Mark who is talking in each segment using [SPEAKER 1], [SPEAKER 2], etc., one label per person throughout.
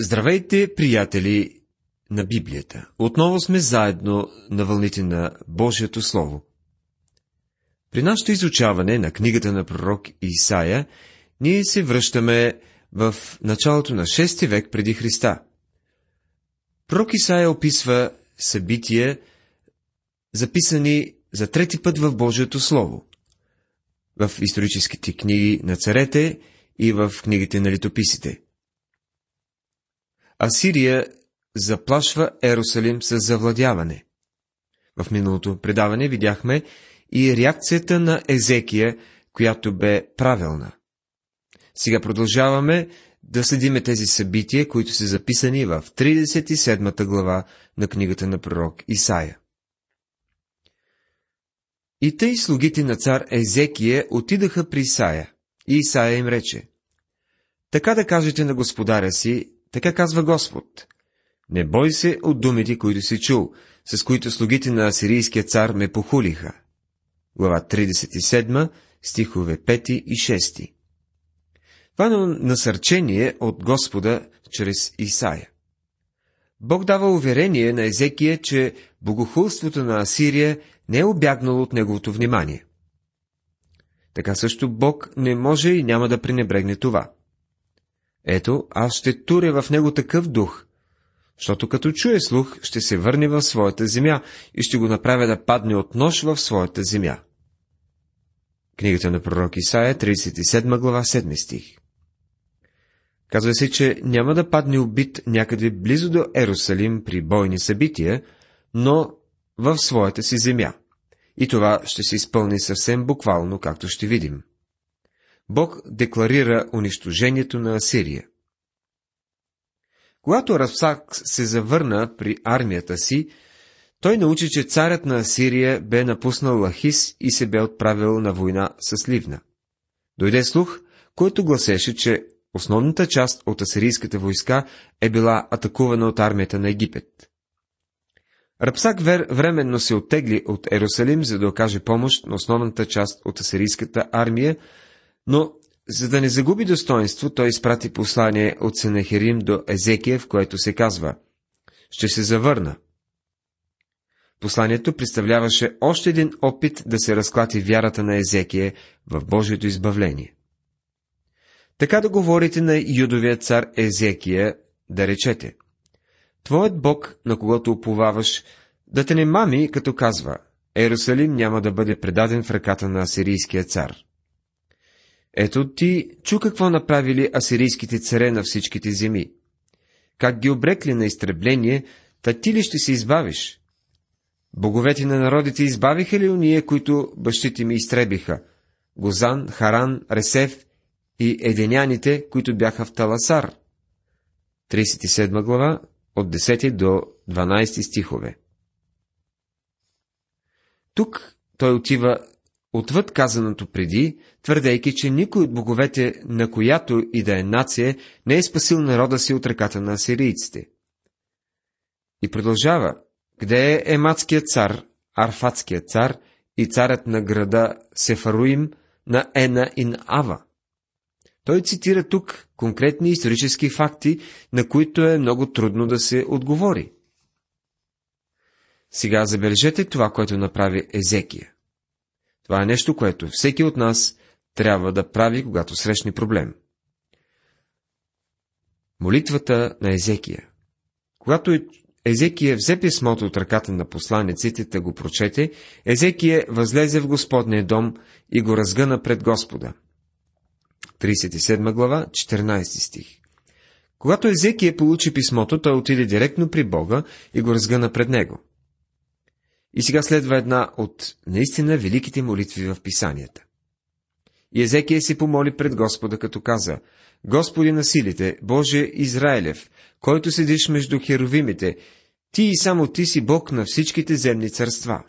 [SPEAKER 1] Здравейте, приятели на Библията! Отново сме заедно на вълните на Божието Слово. При нашето изучаване на книгата на пророк Исаия, ние се връщаме в началото на 6 век преди Христа. Пророк Исаия описва събития, записани за трети път в Божието Слово. В историческите книги на царете и в книгите на литописите. Асирия заплашва Ерусалим с завладяване. В миналото предаване видяхме и реакцията на Езекия, която бе правилна. Сега продължаваме да следиме тези събития, които са записани в 37 глава на книгата на пророк Исаия. И тъй слугите на цар Езекия отидаха при Исаия, и Исаия им рече, така да кажете на господаря си, така казва Господ. Не бой се от думите, които си чул, с които слугите на асирийския цар ме похулиха. Глава 37, стихове 5 и 6. Това е насърчение от Господа чрез Исаия. Бог дава уверение на Езекия, че богохулството на Асирия не е обягнало от неговото внимание. Така също Бог не може и няма да пренебрегне това. Ето, аз ще туря в него такъв дух, защото като чуе слух, ще се върне в своята земя и ще го направя да падне от нож в своята земя. Книгата на пророк Исаия, 37 глава, 7 стих. Казва се, че няма да падне убит някъде близо до Ерусалим при бойни събития, но в своята си земя. И това ще се изпълни съвсем буквално, както ще видим. Бог декларира унищожението на Асирия. Когато Рафсак се завърна при армията си, той научи, че царят на Асирия бе напуснал Лахис и се бе отправил на война с Ливна. Дойде слух, който гласеше, че основната част от асирийската войска е била атакувана от армията на Египет. Рапсак вер, временно се оттегли от Ерусалим, за да окаже помощ на основната част от асирийската армия, но, за да не загуби достоинство, той изпрати послание от Сенехерим до Езекия, в което се казва «Ще се завърна». Посланието представляваше още един опит да се разклати вярата на Езекия в Божието избавление. Така да говорите на юдовия цар Езекия, да речете Твоят Бог, на когото уповаваш, да те не мами, като казва, Ерусалим няма да бъде предаден в ръката на асирийския цар. Ето ти чу какво направили асирийските царе на всичките земи. Как ги обрекли на изтребление, та ти ли ще се избавиш? Боговете на народите избавиха ли уния, които бащите ми изтребиха? Гозан, Харан, Ресев и еденяните, които бяха в Таласар. 37 глава, от 10 до 12 стихове. Тук той отива отвъд казаното преди, твърдейки, че никой от боговете, на която и да е нация, не е спасил народа си от ръката на асирийците. И продължава, къде е ематският цар, арфатският цар и царят на града Сефаруим на Ена и на Ава. Той цитира тук конкретни исторически факти, на които е много трудно да се отговори. Сега забележете това, което направи Езекия. Това е нещо, което всеки от нас трябва да прави, когато срещне проблем. Молитвата на Езекия. Когато Езекия взе писмото от ръката на посланиците да го прочете, Езекия възлезе в Господния дом и го разгъна пред Господа. 37 глава, 14 стих. Когато Езекия получи писмото, той отиде директно при Бога и го разгъна пред него. И сега следва една от наистина великите молитви в писанията. И Езекия си помоли пред Господа, като каза, Господи на силите, Боже Израилев, който седиш между херовимите, ти и само ти си Бог на всичките земни царства.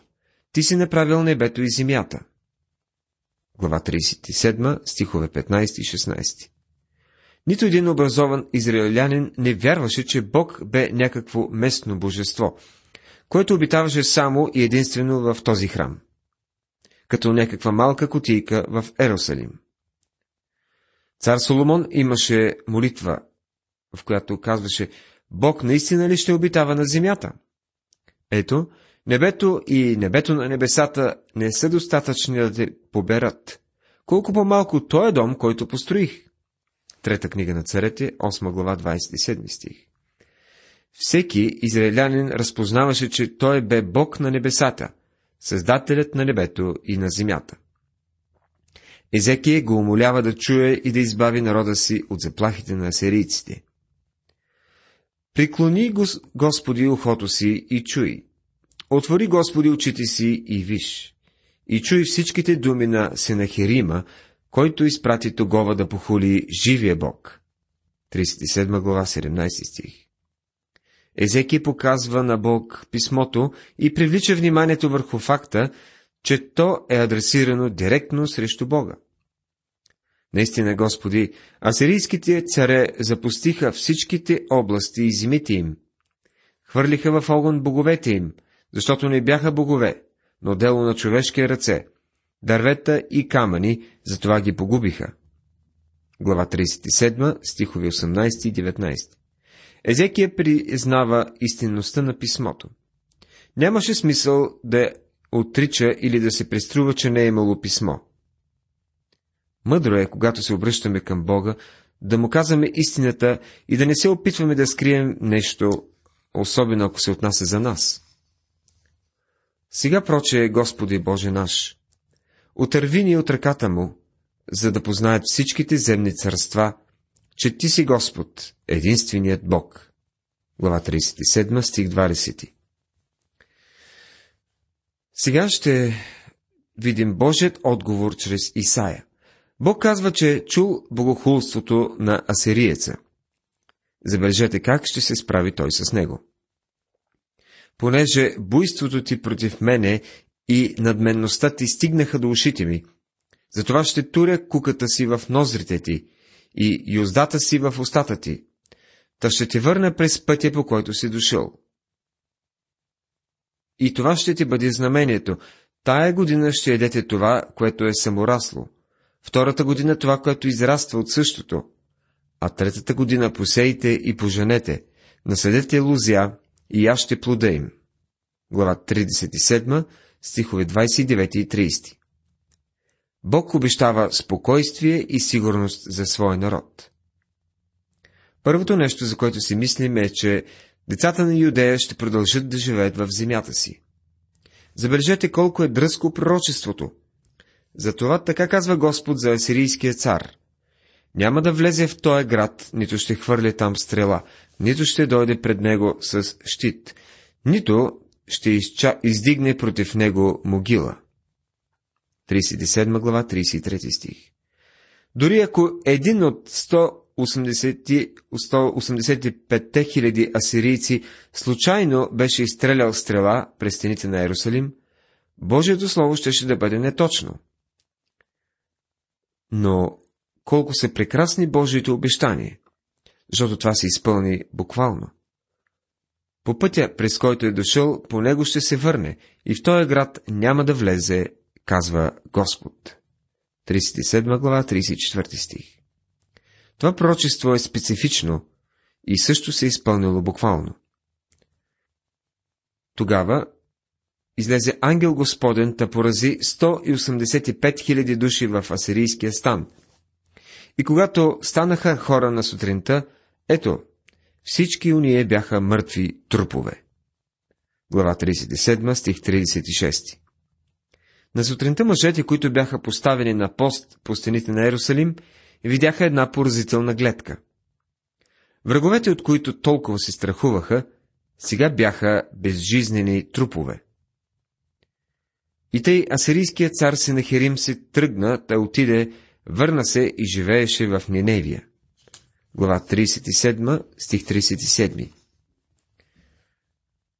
[SPEAKER 1] Ти си направил небето и земята. Глава 37, стихове 15 и 16. Нито един образован израелянин не вярваше, че Бог бе някакво местно божество, което обитаваше само и единствено в този храм, като някаква малка котийка в Ерусалим. Цар Соломон имаше молитва в която казваше, Бог наистина ли ще обитава на земята? Ето, небето и небето на небесата не са достатъчни да те поберат. Колко по-малко той е дом, който построих. Трета книга на царете, 8 глава, 27 стих. Всеки израелянин разпознаваше, че той бе Бог на небесата, Създателят на небето и на земята. Езекия го умолява да чуе и да избави народа си от заплахите на асирийците. Приклони, Господи, ухото си и чуй. Отвори, Господи, очите си и виж. И чуй всичките думи на Сенахерима, който изпрати Тогова да похули живия Бог. 37 глава, 17 стих. Езеки показва на Бог писмото и привлича вниманието върху факта, че то е адресирано директно срещу Бога. Наистина, Господи, асирийските царе запустиха всичките области и земите им. Хвърлиха в огън боговете им, защото не бяха богове, но дело на човешки ръце, дървета и камъни, затова ги погубиха. Глава 37, стихови 18 и 19 Езекия признава истинността на писмото. Нямаше смисъл да отрича или да се преструва, че не е имало писмо. Мъдро е, когато се обръщаме към Бога, да му казваме истината и да не се опитваме да скрием нещо, особено ако се отнася за нас. Сега проче, Господи Боже наш, отърви ни от ръката му, за да познаят всичките земни царства, че Ти си Господ, единственият Бог. Глава 37, стих 20. Сега ще видим Божият отговор чрез Исаия. Бог казва, че е чул богохулството на асириеца. Забележете как ще се справи той с него. Понеже буйството ти против мене и надменността ти стигнаха до ушите ми, затова ще туря куката си в нозрите ти и юздата си в устата ти, та ще те върна през пътя, по който си дошъл. И това ще ти бъде знамението. Тая година ще едете това, което е саморасло. Втората година това, което израства от същото. А третата година посейте и поженете, насъдете лузя и аз ще плода им. Глава 37, стихове 29 и 30. Бог обещава спокойствие и сигурност за своя народ. Първото нещо, за което си мислим е, че децата на Юдея ще продължат да живеят в земята си. Забележете колко е дръзко пророчеството. Затова така казва Господ за асирийския цар. Няма да влезе в този град, нито ще хвърля там стрела, нито ще дойде пред него с щит, нито ще изча... издигне против него могила. 37 глава, 33 стих. Дори ако един от 185 хиляди асирийци случайно беше изстрелял стрела през стените на Иерусалим, Божието Слово щеше да бъде неточно. Но колко са прекрасни Божиите обещания, защото това се изпълни буквално. По пътя, през който е дошъл, по него ще се върне и в този град няма да влезе, казва Господ. 37 глава, 34 стих. Това пророчество е специфично и също се е изпълнило буквално. Тогава излезе ангел Господен, та порази 185 000 души в асирийския стан. И когато станаха хора на сутринта, ето, всички уния бяха мъртви трупове. Глава 37, стих 36. На сутринта мъжете, които бяха поставени на пост по стените на Иерусалим, видяха една поразителна гледка. Враговете, от които толкова се страхуваха, сега бяха безжизнени трупове. И тъй асирийският цар Сенахерим се тръгна, да отиде, върна се и живееше в Ниневия. Глава 37, стих 37.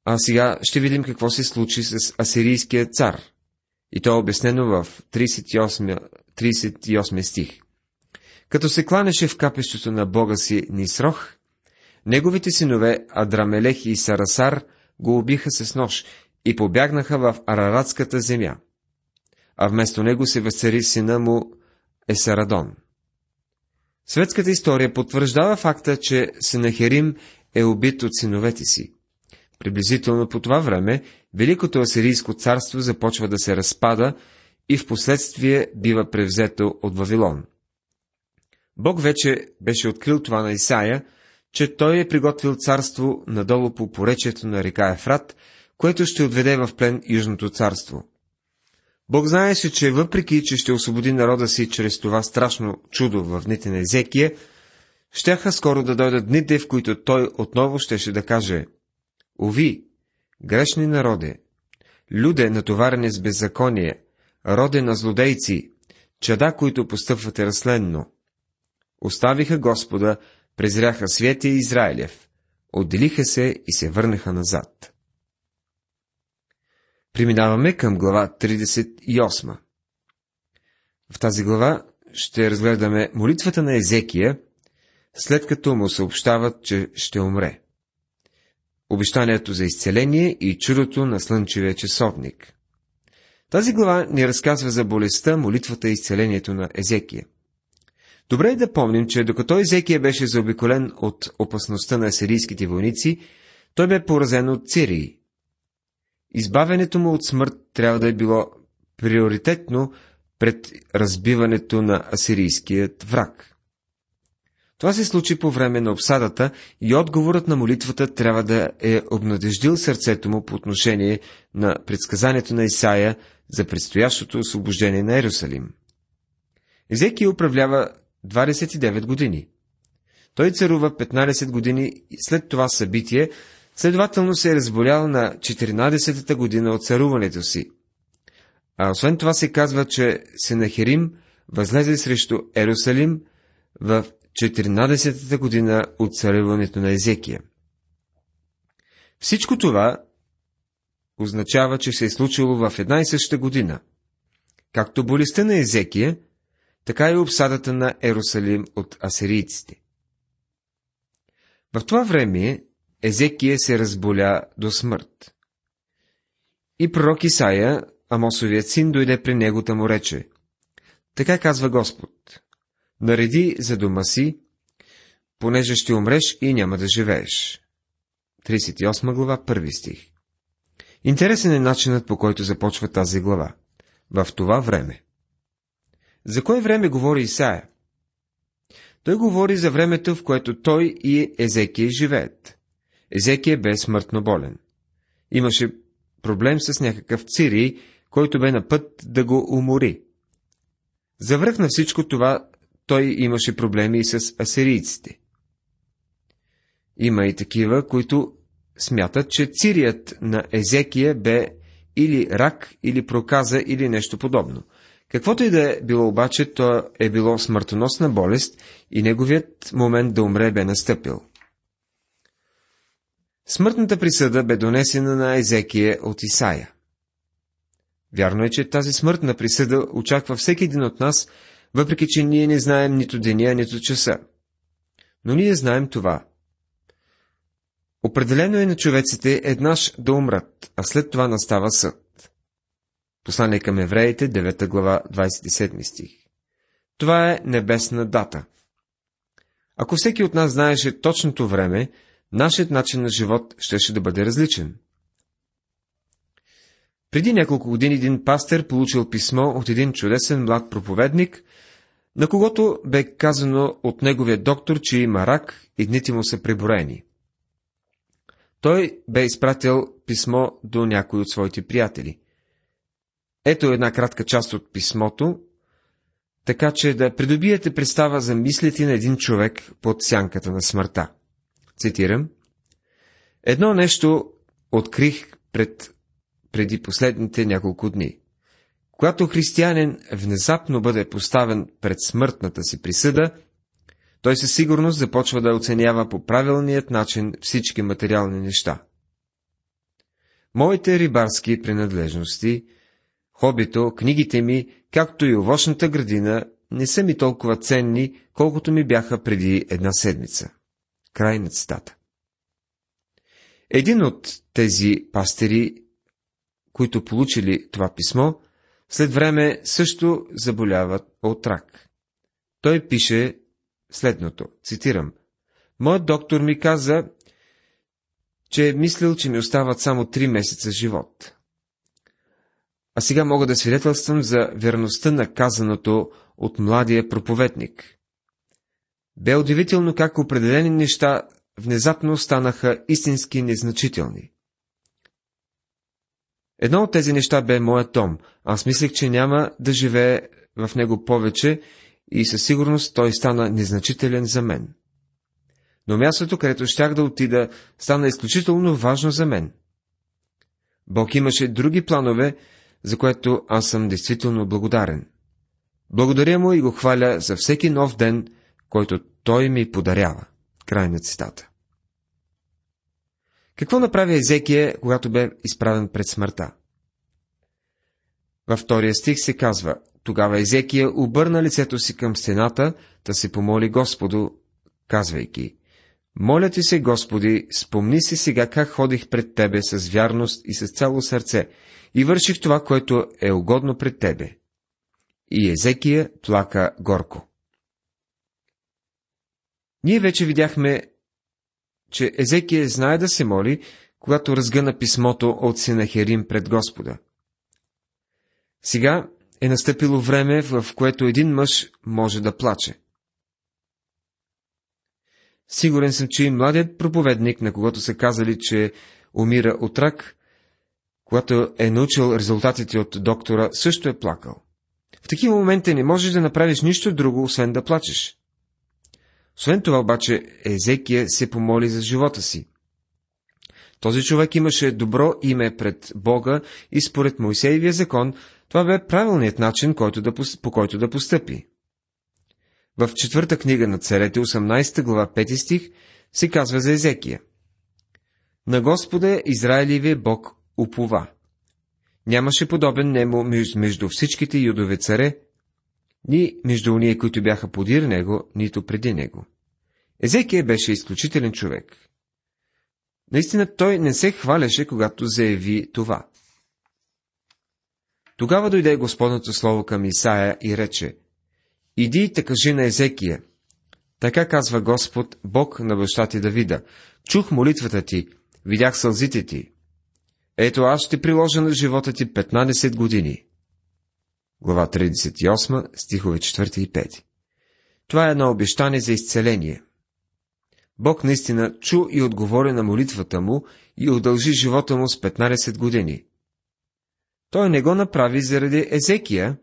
[SPEAKER 1] А сега ще видим какво се случи с асирийския цар. И то е обяснено в 38, 38 стих. Като се кланеше в капещето на бога си Нисрох, неговите синове Адрамелех и Сарасар го убиха с нож и побягнаха в Араратската земя. А вместо него се възцари сина му Есарадон. Светската история потвърждава факта, че Сенахерим е убит от синовете си. Приблизително по това време Великото Асирийско царство започва да се разпада и в последствие бива превзето от Вавилон. Бог вече беше открил това на Исаия, че той е приготвил царство надолу по поречието на река Ефрат, което ще отведе в плен Южното царство. Бог знаеше, че въпреки, че ще освободи народа си чрез това страшно чудо в дните на Езекия, щяха скоро да дойдат дните, в които той отново щеше да каже Ови, грешни народе, люде натоварени с беззаконие, роде на злодейци, чада, които постъпвате разследно. Оставиха Господа, презряха Светия Израилев, отделиха се и се върнаха назад. Преминаваме към глава 38. В тази глава ще разгледаме молитвата на Езекия, след като му съобщават, че ще умре. Обещанието за изцеление и чудото на слънчевия часовник. Тази глава ни разказва за болестта, молитвата и изцелението на Езекия. Добре е да помним, че докато Езекия беше заобиколен от опасността на асирийските войници, той бе поразен от Цирии. Избавянето му от смърт трябва да е било приоритетно пред разбиването на асирийският враг. Това се случи по време на обсадата и отговорът на молитвата трябва да е обнадеждил сърцето му по отношение на предсказанието на Исаия за предстоящото освобождение на Ерусалим. Езекия управлява 29 години. Той царува 15 години след това събитие, следователно се е разболял на 14-та година от царуването си. А освен това се казва, че Сенахерим възлезе срещу Ерусалим в 14-та година от царуването на Езекия. Всичко това означава, че се е случило в една и съща година. Както болестта на Езекия, така и обсадата на Ерусалим от асирийците. В това време Езекия се разболя до смърт. И пророк Исаия, Амосовият син, дойде при него да му рече. Така казва Господ. Нареди за дома си, понеже ще умреш и няма да живееш. 38 глава, първи стих. Интересен е начинът по който започва тази глава. В това време. За кое време говори Исаия? Той говори за времето, в което той и Езекия живеят. Езекия бе смъртно болен. Имаше проблем с някакъв цирий, който бе на път да го умори. За връх на всичко това, той имаше проблеми и с асирийците. Има и такива, които смятат, че цирият на Езекия бе или рак, или проказа, или нещо подобно – Каквото и да е било обаче, то е било смъртоносна болест и неговият момент да умре бе настъпил. Смъртната присъда бе донесена на Езекия от Исаия. Вярно е, че тази смъртна присъда очаква всеки един от нас, въпреки че ние не знаем нито деня, нито часа. Но ние знаем това. Определено е на човеците еднаш да умрат, а след това настава съд. Послание към евреите, 9 глава, 27 стих. Това е небесна дата. Ако всеки от нас знаеше точното време, нашият начин на живот щеше да бъде различен. Преди няколко години един пастер получил писмо от един чудесен млад проповедник, на когото бе казано от неговия доктор, че има рак и дните му са преброени. Той бе изпратил писмо до някой от своите приятели. Ето една кратка част от писмото, така че да придобиете представа за мислите на един човек под сянката на смъртта. Цитирам. Едно нещо открих пред, преди последните няколко дни. Когато християнин внезапно бъде поставен пред смъртната си присъда, той със сигурност започва да оценява по правилният начин всички материални неща. Моите рибарски принадлежности – Хобито, книгите ми, както и овощната градина, не са ми толкова ценни, колкото ми бяха преди една седмица. Край на цитата. Един от тези пастери, които получили това писмо, след време също заболяват от рак. Той пише следното, цитирам. Моят доктор ми каза, че е мислил, че ми остават само три месеца живот. А сега мога да свидетелствам за верността на казаното от младия проповедник. Бе удивително как определени неща внезапно станаха истински незначителни. Едно от тези неща бе моят том. Аз мислех, че няма да живее в него повече и със сигурност той стана незначителен за мен. Но мястото, където щях да отида, стана изключително важно за мен. Бог имаше други планове, за което аз съм действително благодарен. Благодаря му и го хваля за всеки нов ден, който той ми подарява. Край на цитата. Какво направи Езекия, когато бе изправен пред смъртта? Във втория стих се казва, тогава Езекия обърна лицето си към стената, да се помоли Господу, казвайки, Моля ти се, Господи, спомни си сега как ходих пред Тебе с вярност и с цяло сърце и върших това, което е угодно пред Тебе. И Езекия плака горко. Ние вече видяхме, че Езекия знае да се моли, когато разгъна писмото от Сенахерим пред Господа. Сега е настъпило време, в което един мъж може да плаче. Сигурен съм, че и младият проповедник, на когото са казали, че умира от рак, когато е научил резултатите от доктора, също е плакал. В такива моменти не можеш да направиш нищо друго, освен да плачеш. Освен това обаче Езекия се помоли за живота си. Този човек имаше добро име пред Бога и според Моисеевия закон това бе правилният начин, който да, по който да постъпи. В четвърта книга на царете, 18 глава, 5 стих, се казва за Езекия. На Господа Израилевия Бог упова. Нямаше подобен немо между всичките юдове царе, ни между уния, които бяха подир него, нито преди него. Езекия беше изключителен човек. Наистина той не се хваляше, когато заяви това. Тогава дойде Господното слово към Исаия и рече, Иди и кажи на Езекия. Така казва Господ, Бог на баща ти Давида. Чух молитвата ти, видях сълзите ти. Ето аз ще приложа на живота ти 15 години. Глава 38, стихове 4 и 5. Това е едно обещание за изцеление. Бог наистина чу и отговори на молитвата му и удължи живота му с 15 години. Той не го направи заради Езекия,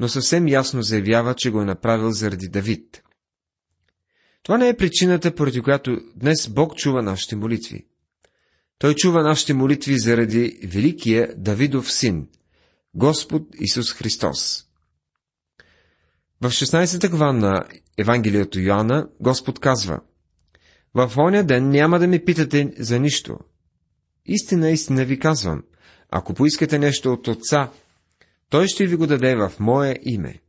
[SPEAKER 1] но съвсем ясно заявява, че го е направил заради Давид. Това не е причината, поради която днес Бог чува нашите молитви. Той чува нашите молитви заради великия Давидов син, Господ Исус Христос. В 16 глава на Евангелието Йоанна Господ казва В оня ден няма да ми питате за нищо. Истина, истина ви казвам, ако поискате нещо от Отца, той ще ви го даде в Мое име.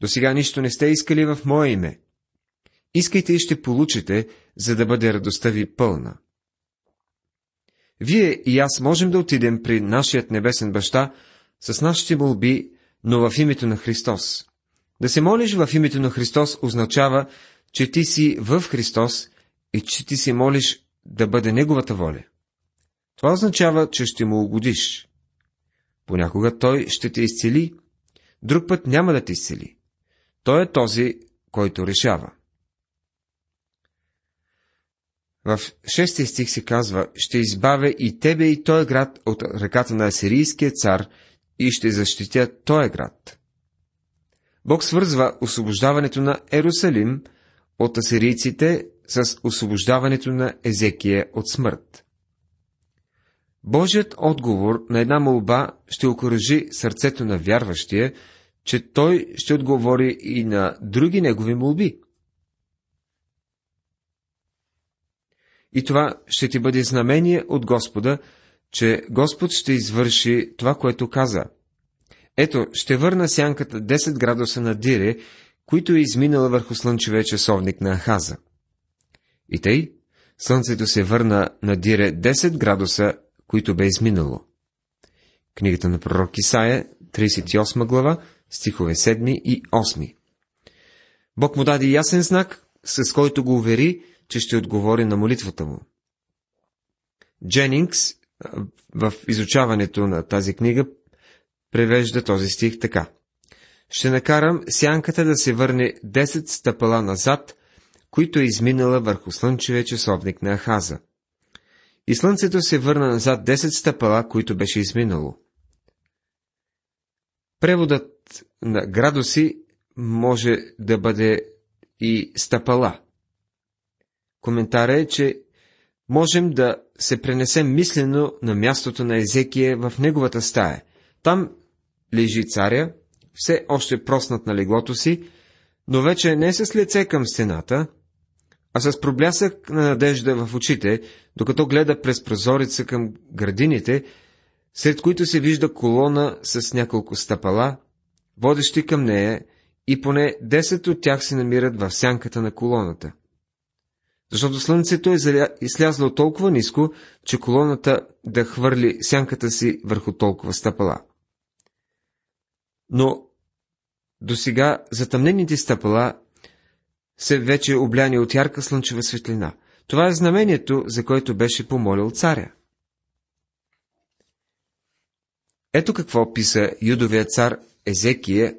[SPEAKER 1] До сега нищо не сте искали в Мое име. Искайте и ще получите, за да бъде радостта ви пълна. Вие и аз можем да отидем при нашият небесен баща с нашите молби, но в името на Христос. Да се молиш в името на Христос означава, че ти си в Христос и че ти си молиш да бъде Неговата воля. Това означава, че ще му угодиш. Понякога той ще те изцели, друг път няма да те изцели. Той е този, който решава. В шестия стих се казва, ще избавя и тебе и този град от ръката на асирийския цар и ще защитя този град. Бог свързва освобождаването на Ерусалим от асирийците с освобождаването на Езекия от смърт. Божият отговор на една молба ще окоръжи сърцето на вярващия, че той ще отговори и на други негови молби. И това ще ти бъде знамение от Господа, че Господ ще извърши това, което каза. Ето, ще върна сянката 10 градуса на Дире, които е изминала върху слънчевия часовник на Ахаза. И тъй, слънцето се върна на Дире 10 градуса които бе изминало. Книгата на пророк Исаия, 38 глава, стихове 7 и 8. Бог му даде ясен знак, с който го увери, че ще отговори на молитвата му. Дженингс в изучаването на тази книга превежда този стих така. Ще накарам сянката да се върне 10 стъпала назад, които е изминала върху слънчевия часовник на Ахаза. И слънцето се върна назад 10 стъпала, които беше изминало. Преводът на градуси може да бъде и стъпала. Коментара е, че можем да се пренесем мислено на мястото на Езекия в неговата стая. Там лежи царя, все още проснат на леглото си, но вече не с лице към стената, а с проблясък на надежда в очите, докато гледа през прозореца към градините, сред които се вижда колона с няколко стъпала, водещи към нея, и поне 10 от тях се намират в сянката на колоната. Защото слънцето е излязло толкова ниско, че колоната да хвърли сянката си върху толкова стъпала. Но до сега затъмнените стъпала се вече обляни от ярка слънчева светлина. Това е знамението, за което беше помолил царя. Ето какво писа юдовия цар Езекия,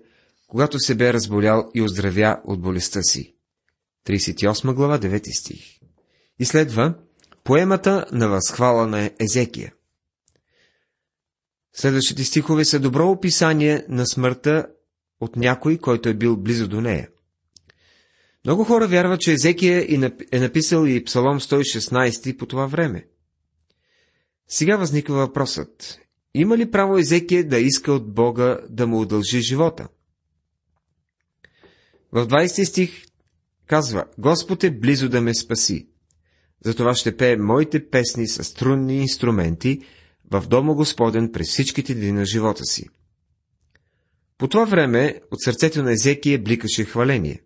[SPEAKER 1] когато се бе разболял и оздравя от болестта си. 38 глава, 9 стих. И следва поемата на възхвала на Езекия. Следващите стихове са добро описание на смъртта от някой, който е бил близо до нея. Много хора вярват, че Езекия е написал и Псалом 116 по това време. Сега възниква въпросът. Има ли право Езекия да иска от Бога да му удължи живота? В 20 стих казва, Господ е близо да ме спаси. Затова ще пее моите песни с струнни инструменти в дома Господен през всичките дни на живота си. По това време от сърцето на Езекия бликаше хваление.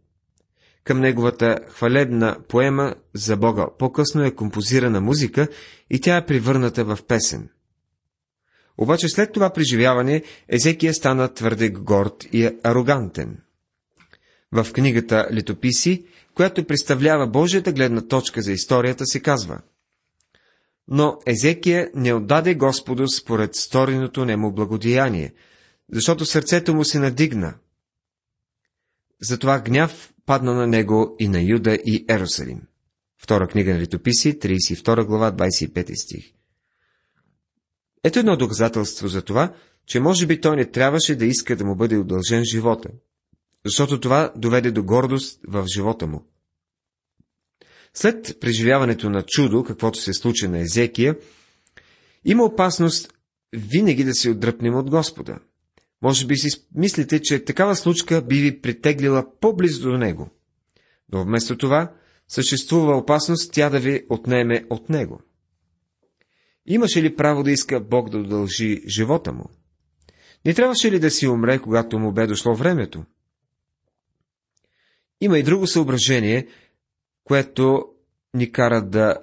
[SPEAKER 1] Към неговата хвалебна поема за Бога по-късно е композирана музика и тя е привърната в песен. Обаче след това преживяване Езекия стана твърде горд и арогантен. В книгата Летописи, която представлява Божията гледна точка за историята, се казва Но Езекия не отдаде Господу според стореното нему благодеяние, защото сърцето му се надигна. Затова гняв падна на него и на Юда и Ерусалим. Втора книга на Летописи, 32 глава, 25 стих. Ето едно доказателство за това, че може би той не трябваше да иска да му бъде удължен живота, защото това доведе до гордост в живота му. След преживяването на чудо, каквото се случи на Езекия, има опасност винаги да се отдръпнем от Господа. Може би си мислите, че такава случка би ви притеглила по-близо до Него. Но вместо това, съществува опасност тя да ви отнеме от Него. Имаше ли право да иска Бог да удължи живота му? Не трябваше ли да си умре, когато му бе дошло времето? Има и друго съображение, което ни кара да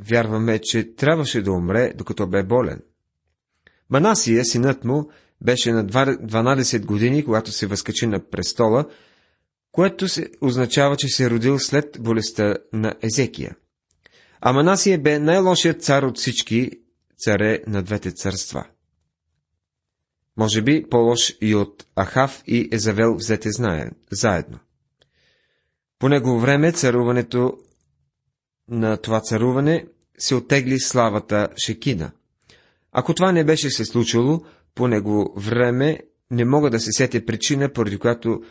[SPEAKER 1] вярваме, че трябваше да умре, докато бе болен. Манасия, синът му, беше на 12 години, когато се възкачи на престола, което се означава, че се е родил след болестта на Езекия. А Манасия бе най-лошият цар от всички царе на двете царства. Може би по-лош и от Ахав и Езавел взете заедно. По негово време царуването на това царуване се отегли славата Шекина. Ако това не беше се случило, по него време не мога да се сетя причина, поради която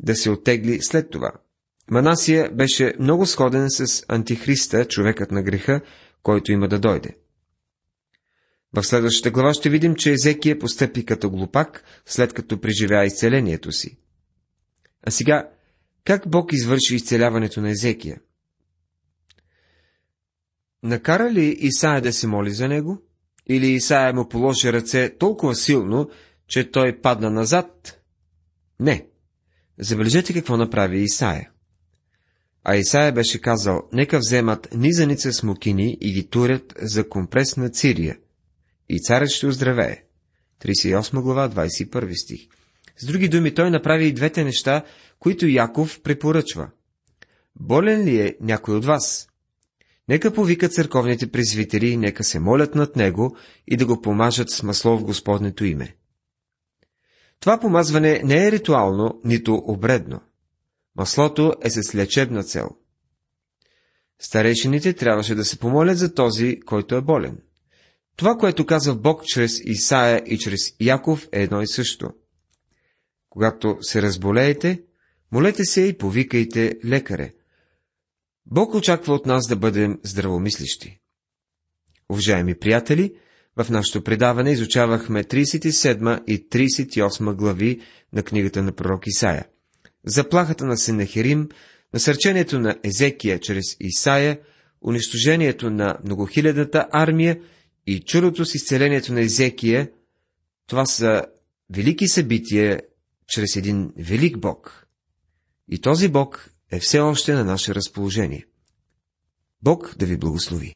[SPEAKER 1] да се отегли след това. Манасия беше много сходен с Антихриста, човекът на греха, който има да дойде. В следващата глава ще видим, че Езекия постъпи като глупак, след като преживя изцелението си. А сега, как Бог извърши изцеляването на Езекия? Накара ли Исаия да се моли за него? Или Исаия му положи ръце толкова силно, че той падна назад? Не. Забележете какво направи Исаия. А Исаия беше казал, нека вземат низаница смокини и ги турят за компрес на Цирия. И царят ще оздравее. 38 глава, 21 стих. С други думи, той направи и двете неща, които Яков препоръчва. Болен ли е някой от вас? Нека повика църковните презвитери, нека се молят над него и да го помажат с масло в Господнето име. Това помазване не е ритуално, нито обредно. Маслото е с лечебна цел. Старейшините трябваше да се помолят за този, който е болен. Това, което казва Бог чрез Исаия и чрез Яков е едно и също. Когато се разболеете, молете се и повикайте лекаре. Бог очаква от нас да бъдем здравомислищи. Уважаеми приятели, в нашето предаване изучавахме 37 и 38 глави на книгата на пророк Исаия. Заплахата на Сенехерим, насърчението на Езекия чрез Исаия, унищожението на многохилядната армия и чудото с изцелението на Езекия, това са велики събития чрез един велик Бог. И този Бог е все още на наше разположение. Бог да ви благослови.